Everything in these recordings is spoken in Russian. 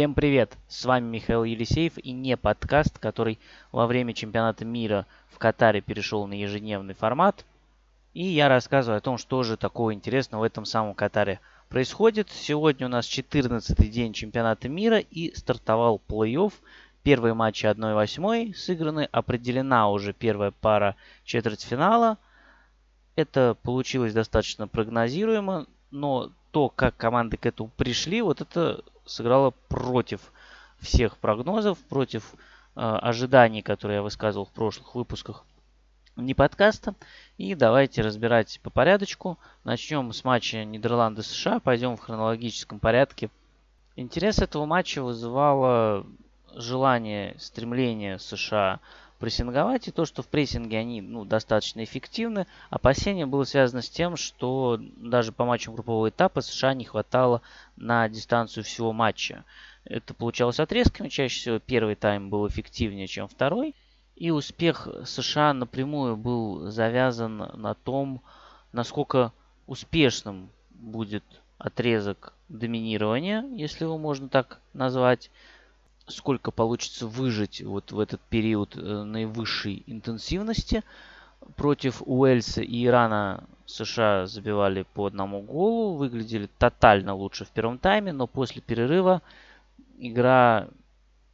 Всем привет! С вами Михаил Елисеев и не подкаст, который во время чемпионата мира в Катаре перешел на ежедневный формат. И я рассказываю о том, что же такого интересного в этом самом Катаре происходит. Сегодня у нас 14-й день чемпионата мира и стартовал плей-офф. Первые матчи 1-8 сыграны, определена уже первая пара четвертьфинала. Это получилось достаточно прогнозируемо, но то, как команды к этому пришли, вот это сыграло против всех прогнозов, против э, ожиданий, которые я высказывал в прошлых выпусках не подкаста. И давайте разбирать по порядочку. Начнем с матча Нидерланды-США. Пойдем в хронологическом порядке. Интерес этого матча вызывало желание, стремление США прессинговать, и то, что в прессинге они ну, достаточно эффективны. Опасение было связано с тем, что даже по матчам группового этапа США не хватало на дистанцию всего матча. Это получалось отрезками, чаще всего первый тайм был эффективнее, чем второй. И успех США напрямую был завязан на том, насколько успешным будет отрезок доминирования, если его можно так назвать, сколько получится выжить вот в этот период э, наивысшей интенсивности. Против Уэльса и Ирана США забивали по одному голу, выглядели тотально лучше в первом тайме, но после перерыва игра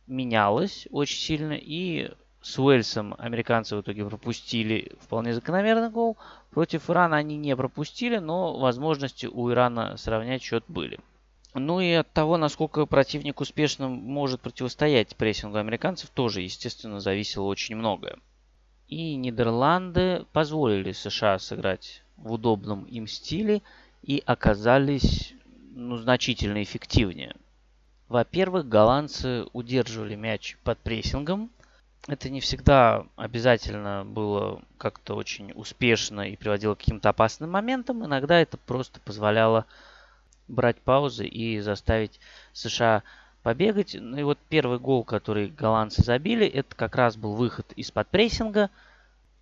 менялась очень сильно, и с Уэльсом американцы в итоге пропустили вполне закономерный гол. Против Ирана они не пропустили, но возможности у Ирана сравнять счет были. Ну и от того, насколько противник успешно может противостоять прессингу американцев, тоже, естественно, зависело очень многое. И Нидерланды позволили США сыграть в удобном им стиле и оказались ну, значительно эффективнее. Во-первых, голландцы удерживали мяч под прессингом. Это не всегда обязательно было как-то очень успешно и приводило к каким-то опасным моментам. Иногда это просто позволяло брать паузы и заставить США побегать. Ну и вот первый гол, который голландцы забили, это как раз был выход из-под прессинга.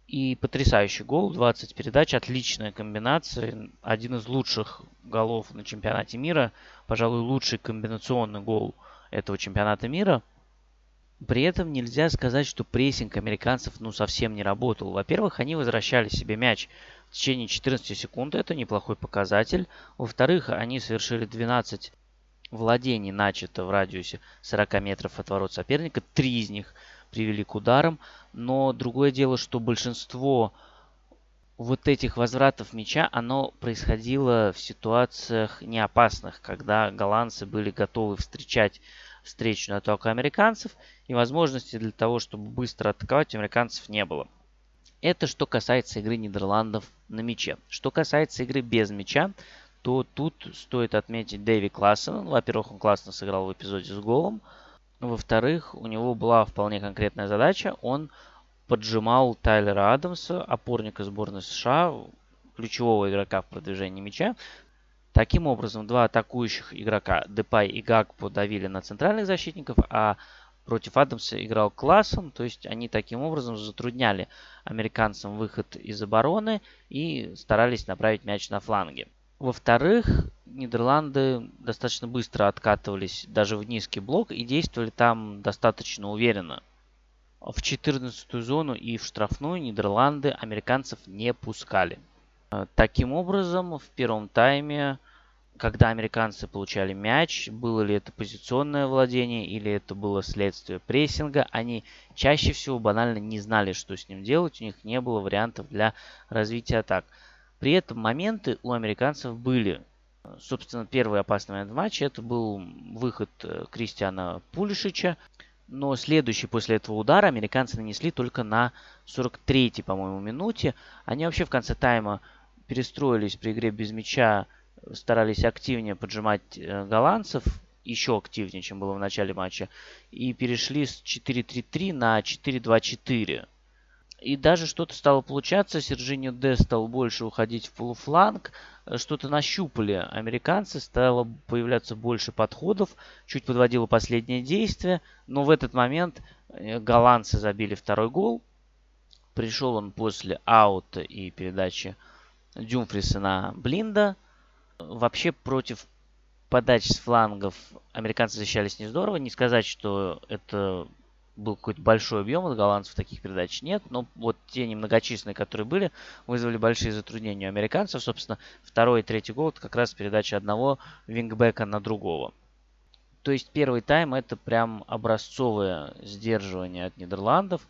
И потрясающий гол, 20 передач, отличная комбинация. Один из лучших голов на чемпионате мира. Пожалуй, лучший комбинационный гол этого чемпионата мира. При этом нельзя сказать, что прессинг американцев ну совсем не работал. Во-первых, они возвращали себе мяч в течение 14 секунд. Это неплохой показатель. Во-вторых, они совершили 12 владений начато в радиусе 40 метров от ворот соперника. Три из них привели к ударам. Но другое дело, что большинство вот этих возвратов мяча, оно происходило в ситуациях неопасных, когда голландцы были готовы встречать встречную атаку американцев, и возможности для того, чтобы быстро атаковать, у американцев не было. Это что касается игры Нидерландов на мяче. Что касается игры без мяча, то тут стоит отметить Дэви Классена. Во-первых, он классно сыграл в эпизоде с голом. Во-вторых, у него была вполне конкретная задача. Он поджимал Тайлера Адамса, опорника сборной США, ключевого игрока в продвижении мяча. Таким образом, два атакующих игрока, Депай и Гакпо, давили на центральных защитников, а против Адамса играл классом, то есть они таким образом затрудняли американцам выход из обороны и старались направить мяч на фланге. Во-вторых, Нидерланды достаточно быстро откатывались даже в низкий блок и действовали там достаточно уверенно. В 14-ю зону и в штрафную Нидерланды американцев не пускали. Таким образом, в первом тайме когда американцы получали мяч, было ли это позиционное владение или это было следствие прессинга, они чаще всего банально не знали, что с ним делать, у них не было вариантов для развития атак. При этом моменты у американцев были. Собственно, первый опасный момент в матче это был выход э, Кристиана Пулишича, но следующий после этого удара американцы нанесли только на 43-й, по-моему, минуте. Они вообще в конце тайма перестроились при игре без мяча старались активнее поджимать э, голландцев, еще активнее, чем было в начале матча, и перешли с 4-3-3 на 4-2-4. И даже что-то стало получаться, Сержиньо Д стал больше уходить в полуфланг, э, что-то нащупали американцы, стало появляться больше подходов, чуть подводило последнее действие, но в этот момент э, голландцы забили второй гол. Пришел он после аута и передачи Дюмфриса на Блинда – вообще против подач с флангов американцы защищались не здорово. Не сказать, что это был какой-то большой объем от голландцев, таких передач нет. Но вот те немногочисленные, которые были, вызвали большие затруднения у американцев. Собственно, второй и третий гол это как раз передача одного вингбека на другого. То есть первый тайм это прям образцовое сдерживание от Нидерландов.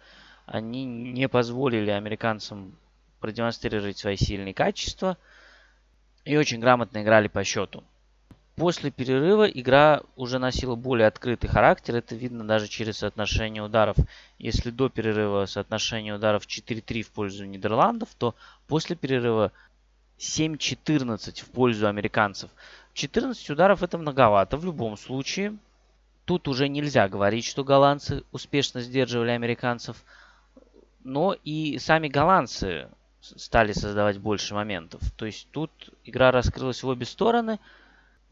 Они не позволили американцам продемонстрировать свои сильные качества и очень грамотно играли по счету. После перерыва игра уже носила более открытый характер. Это видно даже через соотношение ударов. Если до перерыва соотношение ударов 4-3 в пользу Нидерландов, то после перерыва 7-14 в пользу американцев. 14 ударов это многовато в любом случае. Тут уже нельзя говорить, что голландцы успешно сдерживали американцев. Но и сами голландцы стали создавать больше моментов. То есть тут игра раскрылась в обе стороны –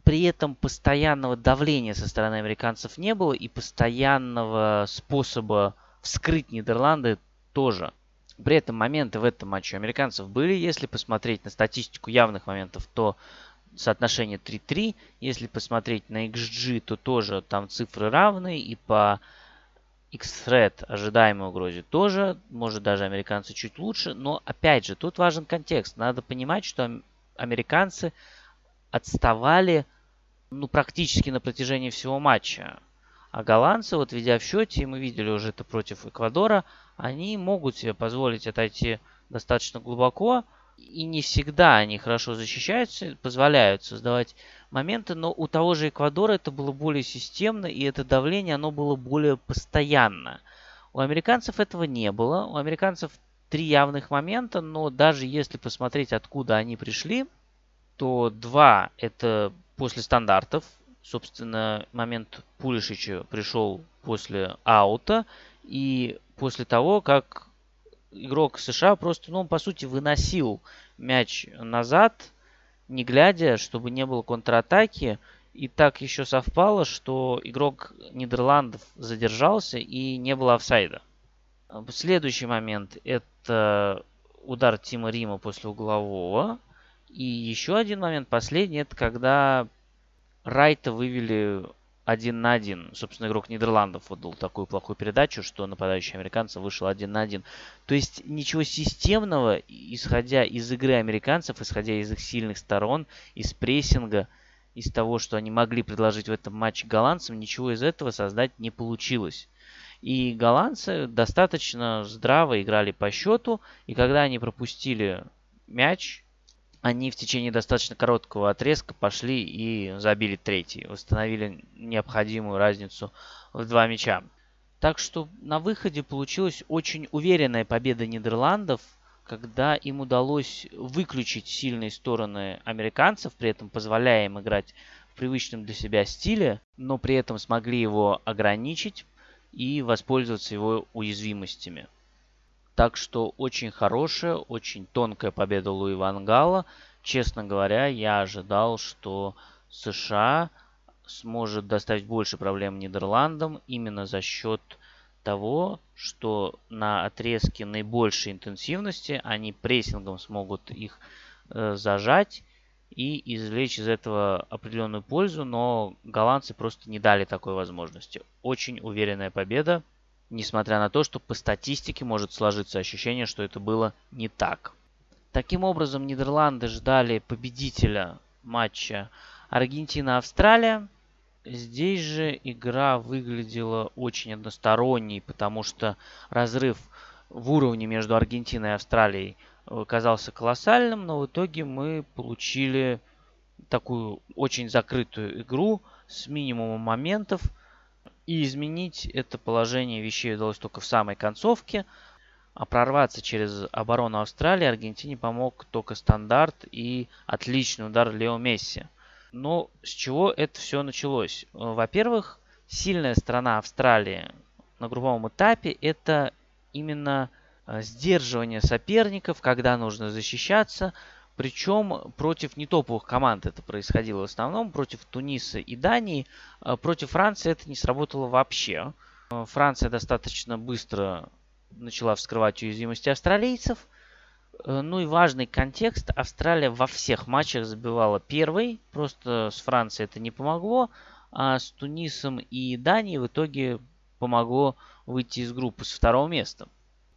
при этом постоянного давления со стороны американцев не было и постоянного способа вскрыть Нидерланды тоже. При этом моменты в этом матче у американцев были. Если посмотреть на статистику явных моментов, то соотношение 3-3. Если посмотреть на XG, то тоже там цифры равны. И по X-Thread ожидаемой угрозе тоже. Может даже американцы чуть лучше. Но опять же, тут важен контекст. Надо понимать, что американцы отставали ну, практически на протяжении всего матча. А голландцы, вот ведя в счете, мы видели уже это против Эквадора, они могут себе позволить отойти достаточно глубоко. И не всегда они хорошо защищаются, позволяют создавать моменты, но у того же Эквадора это было более системно, и это давление, оно было более постоянно. У американцев этого не было. У американцев три явных момента, но даже если посмотреть, откуда они пришли, то два это после стандартов. Собственно, момент Пулишича пришел после аута и после того, как игрок США просто, ну, по сути, выносил мяч назад, не глядя, чтобы не было контратаки. И так еще совпало, что игрок Нидерландов задержался и не было офсайда. Следующий момент это удар Тима Рима после углового. И еще один момент, последний, это когда Райта вывели один на один. Собственно, игрок Нидерландов отдал такую плохую передачу, что нападающий американцев вышел один на один. То есть ничего системного, исходя из игры американцев, исходя из их сильных сторон, из прессинга, из того, что они могли предложить в этом матче голландцам, ничего из этого создать не получилось. И голландцы достаточно здраво играли по счету, и когда они пропустили мяч, они в течение достаточно короткого отрезка пошли и забили третий. Восстановили необходимую разницу в два мяча. Так что на выходе получилась очень уверенная победа Нидерландов, когда им удалось выключить сильные стороны американцев, при этом позволяя им играть в привычном для себя стиле, но при этом смогли его ограничить и воспользоваться его уязвимостями. Так что очень хорошая, очень тонкая победа Луи Вангала. Честно говоря, я ожидал, что США сможет доставить больше проблем Нидерландам именно за счет того, что на отрезке наибольшей интенсивности они прессингом смогут их э, зажать и извлечь из этого определенную пользу, но голландцы просто не дали такой возможности. Очень уверенная победа несмотря на то, что по статистике может сложиться ощущение, что это было не так. Таким образом, Нидерланды ждали победителя матча Аргентина-Австралия. Здесь же игра выглядела очень односторонней, потому что разрыв в уровне между Аргентиной и Австралией оказался колоссальным, но в итоге мы получили такую очень закрытую игру с минимумом моментов – и изменить это положение вещей удалось только в самой концовке. А прорваться через оборону Австралии Аргентине помог только стандарт и отличный удар Лео Месси. Но с чего это все началось? Во-первых, сильная страна Австралии на групповом этапе это именно э, сдерживание соперников, когда нужно защищаться, причем против нетоповых команд это происходило в основном, против Туниса и Дании. А против Франции это не сработало вообще. Франция достаточно быстро начала вскрывать уязвимости австралийцев. Э, ну и важный контекст. Австралия во всех матчах забивала первой. Просто с Францией это не помогло. А с Тунисом и Данией в итоге помогло выйти из группы с второго места.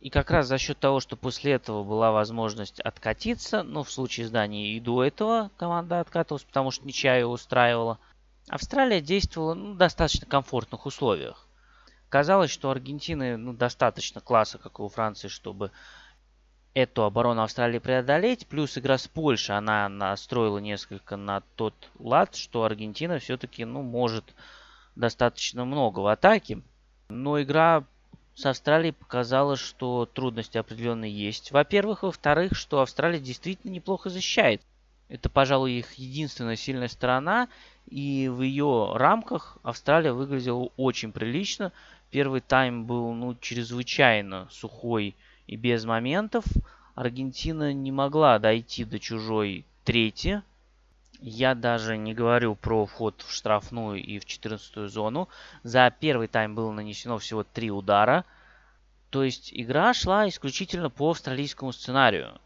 И как раз за счет того, что после этого была возможность откатиться, ну, в случае Данией и до этого команда откатывалась, потому что ничья ее устраивала, Австралия действовала ну, в достаточно комфортных условиях. Казалось, что Аргентины ну, достаточно класса, как и у Франции, чтобы эту оборону Австралии преодолеть. Плюс игра с Польшей, она настроила несколько на тот лад, что Аргентина все-таки ну, может достаточно много в атаке. Но игра с Австралией показала, что трудности определенно есть. Во-первых. Во-вторых, что Австралия действительно неплохо защищает. Это, пожалуй, их единственная сильная сторона. И в ее рамках Австралия выглядела очень прилично. Первый тайм был ну, чрезвычайно сухой и без моментов. Аргентина не могла дойти до чужой трети. Я даже не говорю про вход в штрафную и в 14 зону. За первый тайм было нанесено всего три удара. То есть игра шла исключительно по австралийскому сценарию.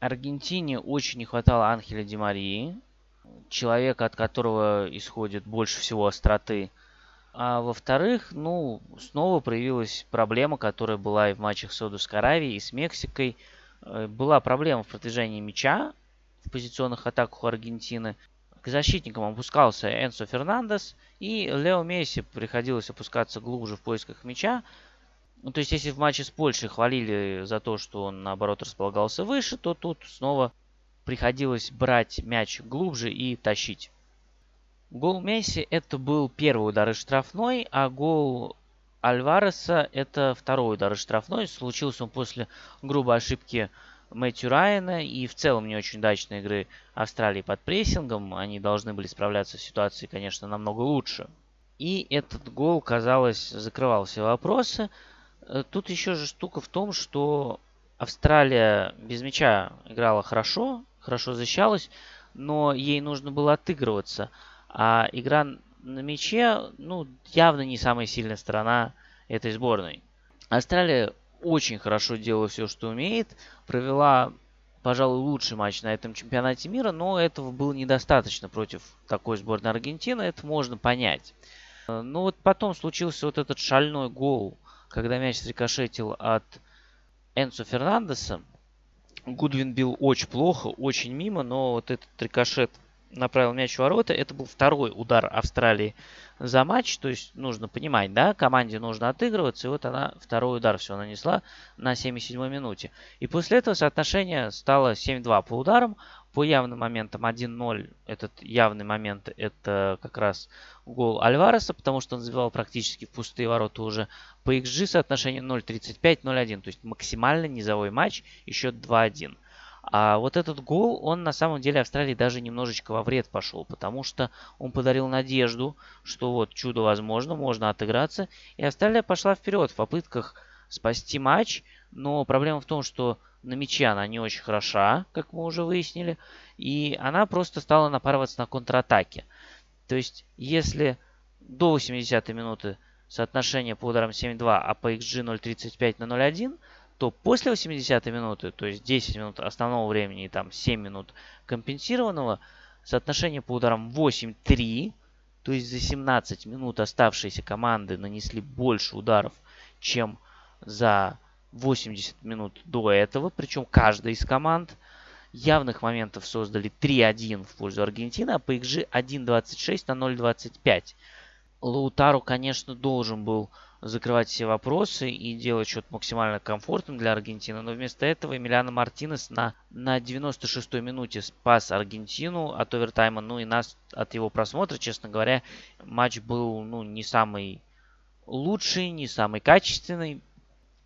Аргентине очень не хватало Анхеля Ди Марии, человека, от которого исходит больше всего остроты. А во-вторых, ну, снова появилась проблема, которая была и в матчах с Саудовской Аравией, и с Мексикой. Э, была проблема в продвижении мяча в позиционных атаках у Аргентины. К защитникам опускался Энсо Фернандес, и Лео Месси приходилось опускаться глубже в поисках мяча. Ну, то есть, если в матче с Польшей хвалили за то, что он, наоборот, располагался выше, то тут снова приходилось брать мяч глубже и тащить. Гол Месси это был первый удар из штрафной, а гол Альвареса это второй удар из штрафной. Случился он после грубой ошибки Мэтью Райана и в целом не очень удачной игры Австралии под прессингом. Они должны были справляться с ситуацией, конечно, намного лучше. И этот гол, казалось, закрывал все вопросы. Э, тут еще же штука в том, что Австралия без мяча играла хорошо, хорошо защищалась, но ей нужно было отыгрываться. А игра на мяче, ну, явно не самая сильная сторона этой сборной. Австралия очень хорошо делала все, что умеет, провела, пожалуй, лучший матч на этом чемпионате мира, но этого было недостаточно против такой сборной Аргентины, это можно понять. Ну вот потом случился вот этот шальной гол, когда мяч срикошетил от Энсо Фернандеса. Гудвин бил очень плохо, очень мимо, но вот этот рикошет направил мяч в ворота. Это был второй удар Австралии за матч. То есть нужно понимать, да, команде нужно отыгрываться. И вот она второй удар все нанесла на 77-й минуте. И после этого соотношение стало 7-2 по ударам. По явным моментам 1-0. Этот явный момент это как раз гол Альвареса, потому что он забивал практически пустые ворота уже. По XG соотношение 0.35-0.1. То есть максимально низовой матч. Еще 2-1. А вот этот гол, он на самом деле Австралии даже немножечко во вред пошел, потому что он подарил надежду, что вот чудо возможно, можно отыграться. И Австралия пошла вперед в попытках спасти матч, но проблема в том, что на мяче она не очень хороша, как мы уже выяснили, и она просто стала напарываться на контратаке. То есть, если до 80 минуты соотношение по ударам 7-2, а по XG 0.35 на 0.1, то после 80 минуты, то есть 10 минут основного времени и там 7 минут компенсированного, соотношение по ударам 8-3, то есть за 17 минут оставшиеся команды нанесли больше ударов, чем за 80 минут до этого, причем каждая из команд явных моментов создали 3-1 в пользу Аргентины, а по XG 1.26 на 0.25. Лаутару, конечно, должен был закрывать все вопросы и делать что-то максимально комфортным для Аргентины. Но вместо этого Эмилиано Мартинес на, на 96-й минуте спас Аргентину от овертайма. Ну и нас от его просмотра, честно говоря, матч был ну, не самый лучший, не самый качественный.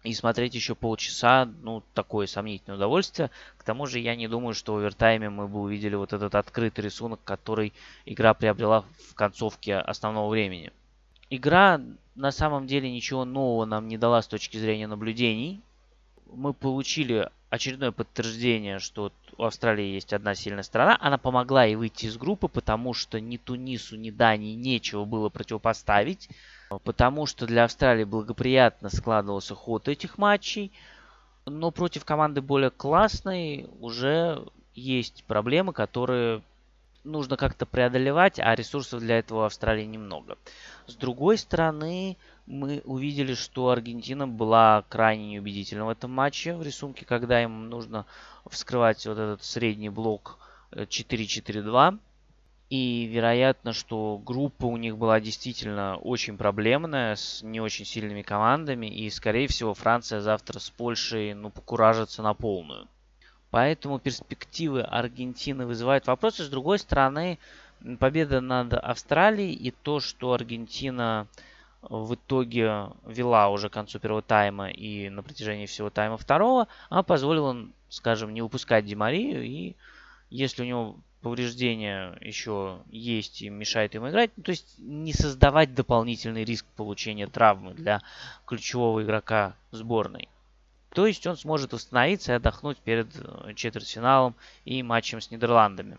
И смотреть еще полчаса, ну, такое сомнительное удовольствие. К тому же я не думаю, что в овертайме мы бы увидели вот этот открытый рисунок, который игра приобрела в концовке основного времени. Игра на самом деле ничего нового нам не дала с точки зрения наблюдений. Мы получили очередное подтверждение, что у Австралии есть одна сильная сторона. Она помогла ей выйти из группы, потому что ни Тунису, ни Дании нечего было противопоставить. Потому что для Австралии благоприятно складывался ход этих матчей. Но против команды более классной уже есть проблемы, которые нужно как-то преодолевать, а ресурсов для этого в Австралии немного. С другой стороны, мы увидели, что Аргентина была крайне неубедительна в этом матче в рисунке, когда им нужно вскрывать вот этот средний блок 4-4-2. Э, И вероятно, что группа у них была действительно очень проблемная, с не очень сильными командами. И, скорее всего, Франция завтра с Польшей ну, покуражится на полную. Поэтому перспективы Аргентины вызывают вопросы. С другой стороны, победа над Австралией и то, что Аргентина в итоге вела уже к концу первого тайма и на протяжении всего тайма второго, она позволила, скажем, не упускать Димарию. И если у него повреждения еще есть и мешает ему играть, ну, то есть не создавать дополнительный риск получения травмы для ключевого игрока сборной. То есть он сможет восстановиться и отдохнуть перед э, четвертьфиналом и матчем с Нидерландами.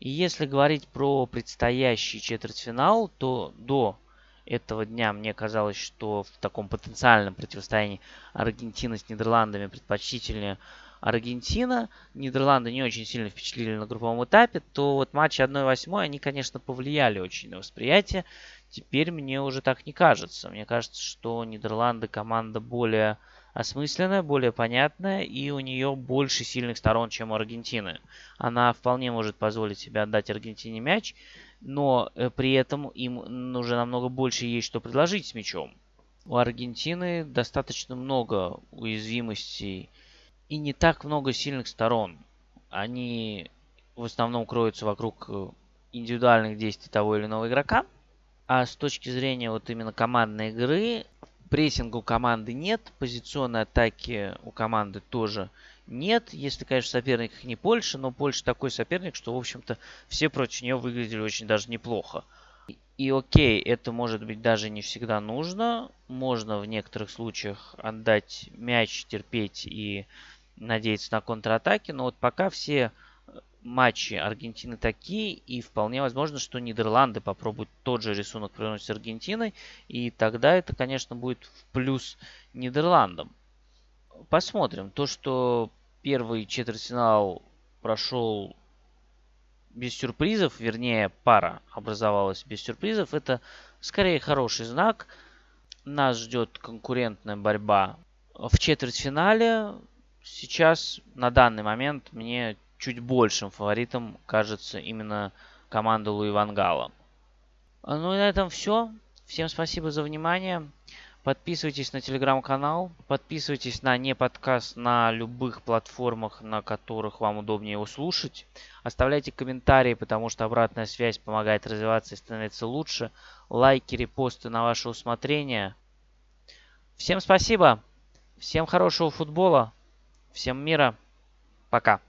И если говорить про предстоящий четвертьфинал, то до этого дня мне казалось, что в таком потенциальном противостоянии Аргентина с Нидерландами предпочтительнее Аргентина. Нидерланды не очень сильно впечатлили на групповом этапе, то вот матчи 1-8, они, конечно, повлияли очень на восприятие. Теперь мне уже так не кажется. Мне кажется, что Нидерланды команда более осмысленная, более понятная, и у нее больше сильных сторон, чем у Аргентины. Она вполне может позволить себе отдать Аргентине мяч, но э, при этом им уже намного больше есть что предложить с мячом. У Аргентины достаточно много уязвимостей и не так много сильных сторон. Они в основном кроются вокруг э, индивидуальных действий того или иного игрока. А с точки зрения вот именно командной игры, Прессинга у команды нет, позиционной атаки у команды тоже нет. Если, конечно, соперник не Польша, но Польша такой соперник, что, в общем-то, все против нее выглядели очень даже неплохо. И окей, это может быть даже не всегда нужно. Можно в некоторых случаях отдать мяч, терпеть и надеяться на контратаки. Но вот пока все матчи Аргентины такие, и вполне возможно, что Нидерланды попробуют тот же рисунок провернуть с Аргентиной, и тогда это, конечно, будет в плюс Нидерландам. Посмотрим. То, что первый четвертьфинал прошел без сюрпризов, вернее, пара образовалась без сюрпризов, это скорее хороший знак. Нас ждет конкурентная борьба в четвертьфинале. Сейчас, на данный момент, мне чуть большим фаворитом кажется именно команда Луи Вангала. Ну и на этом все. Всем спасибо за внимание. Подписывайтесь на телеграм-канал, подписывайтесь на не подкаст на любых платформах, на которых вам удобнее его слушать. Оставляйте комментарии, потому что обратная связь помогает развиваться и становиться лучше. Лайки, репосты на ваше усмотрение. Всем спасибо, всем хорошего футбола, всем мира, пока.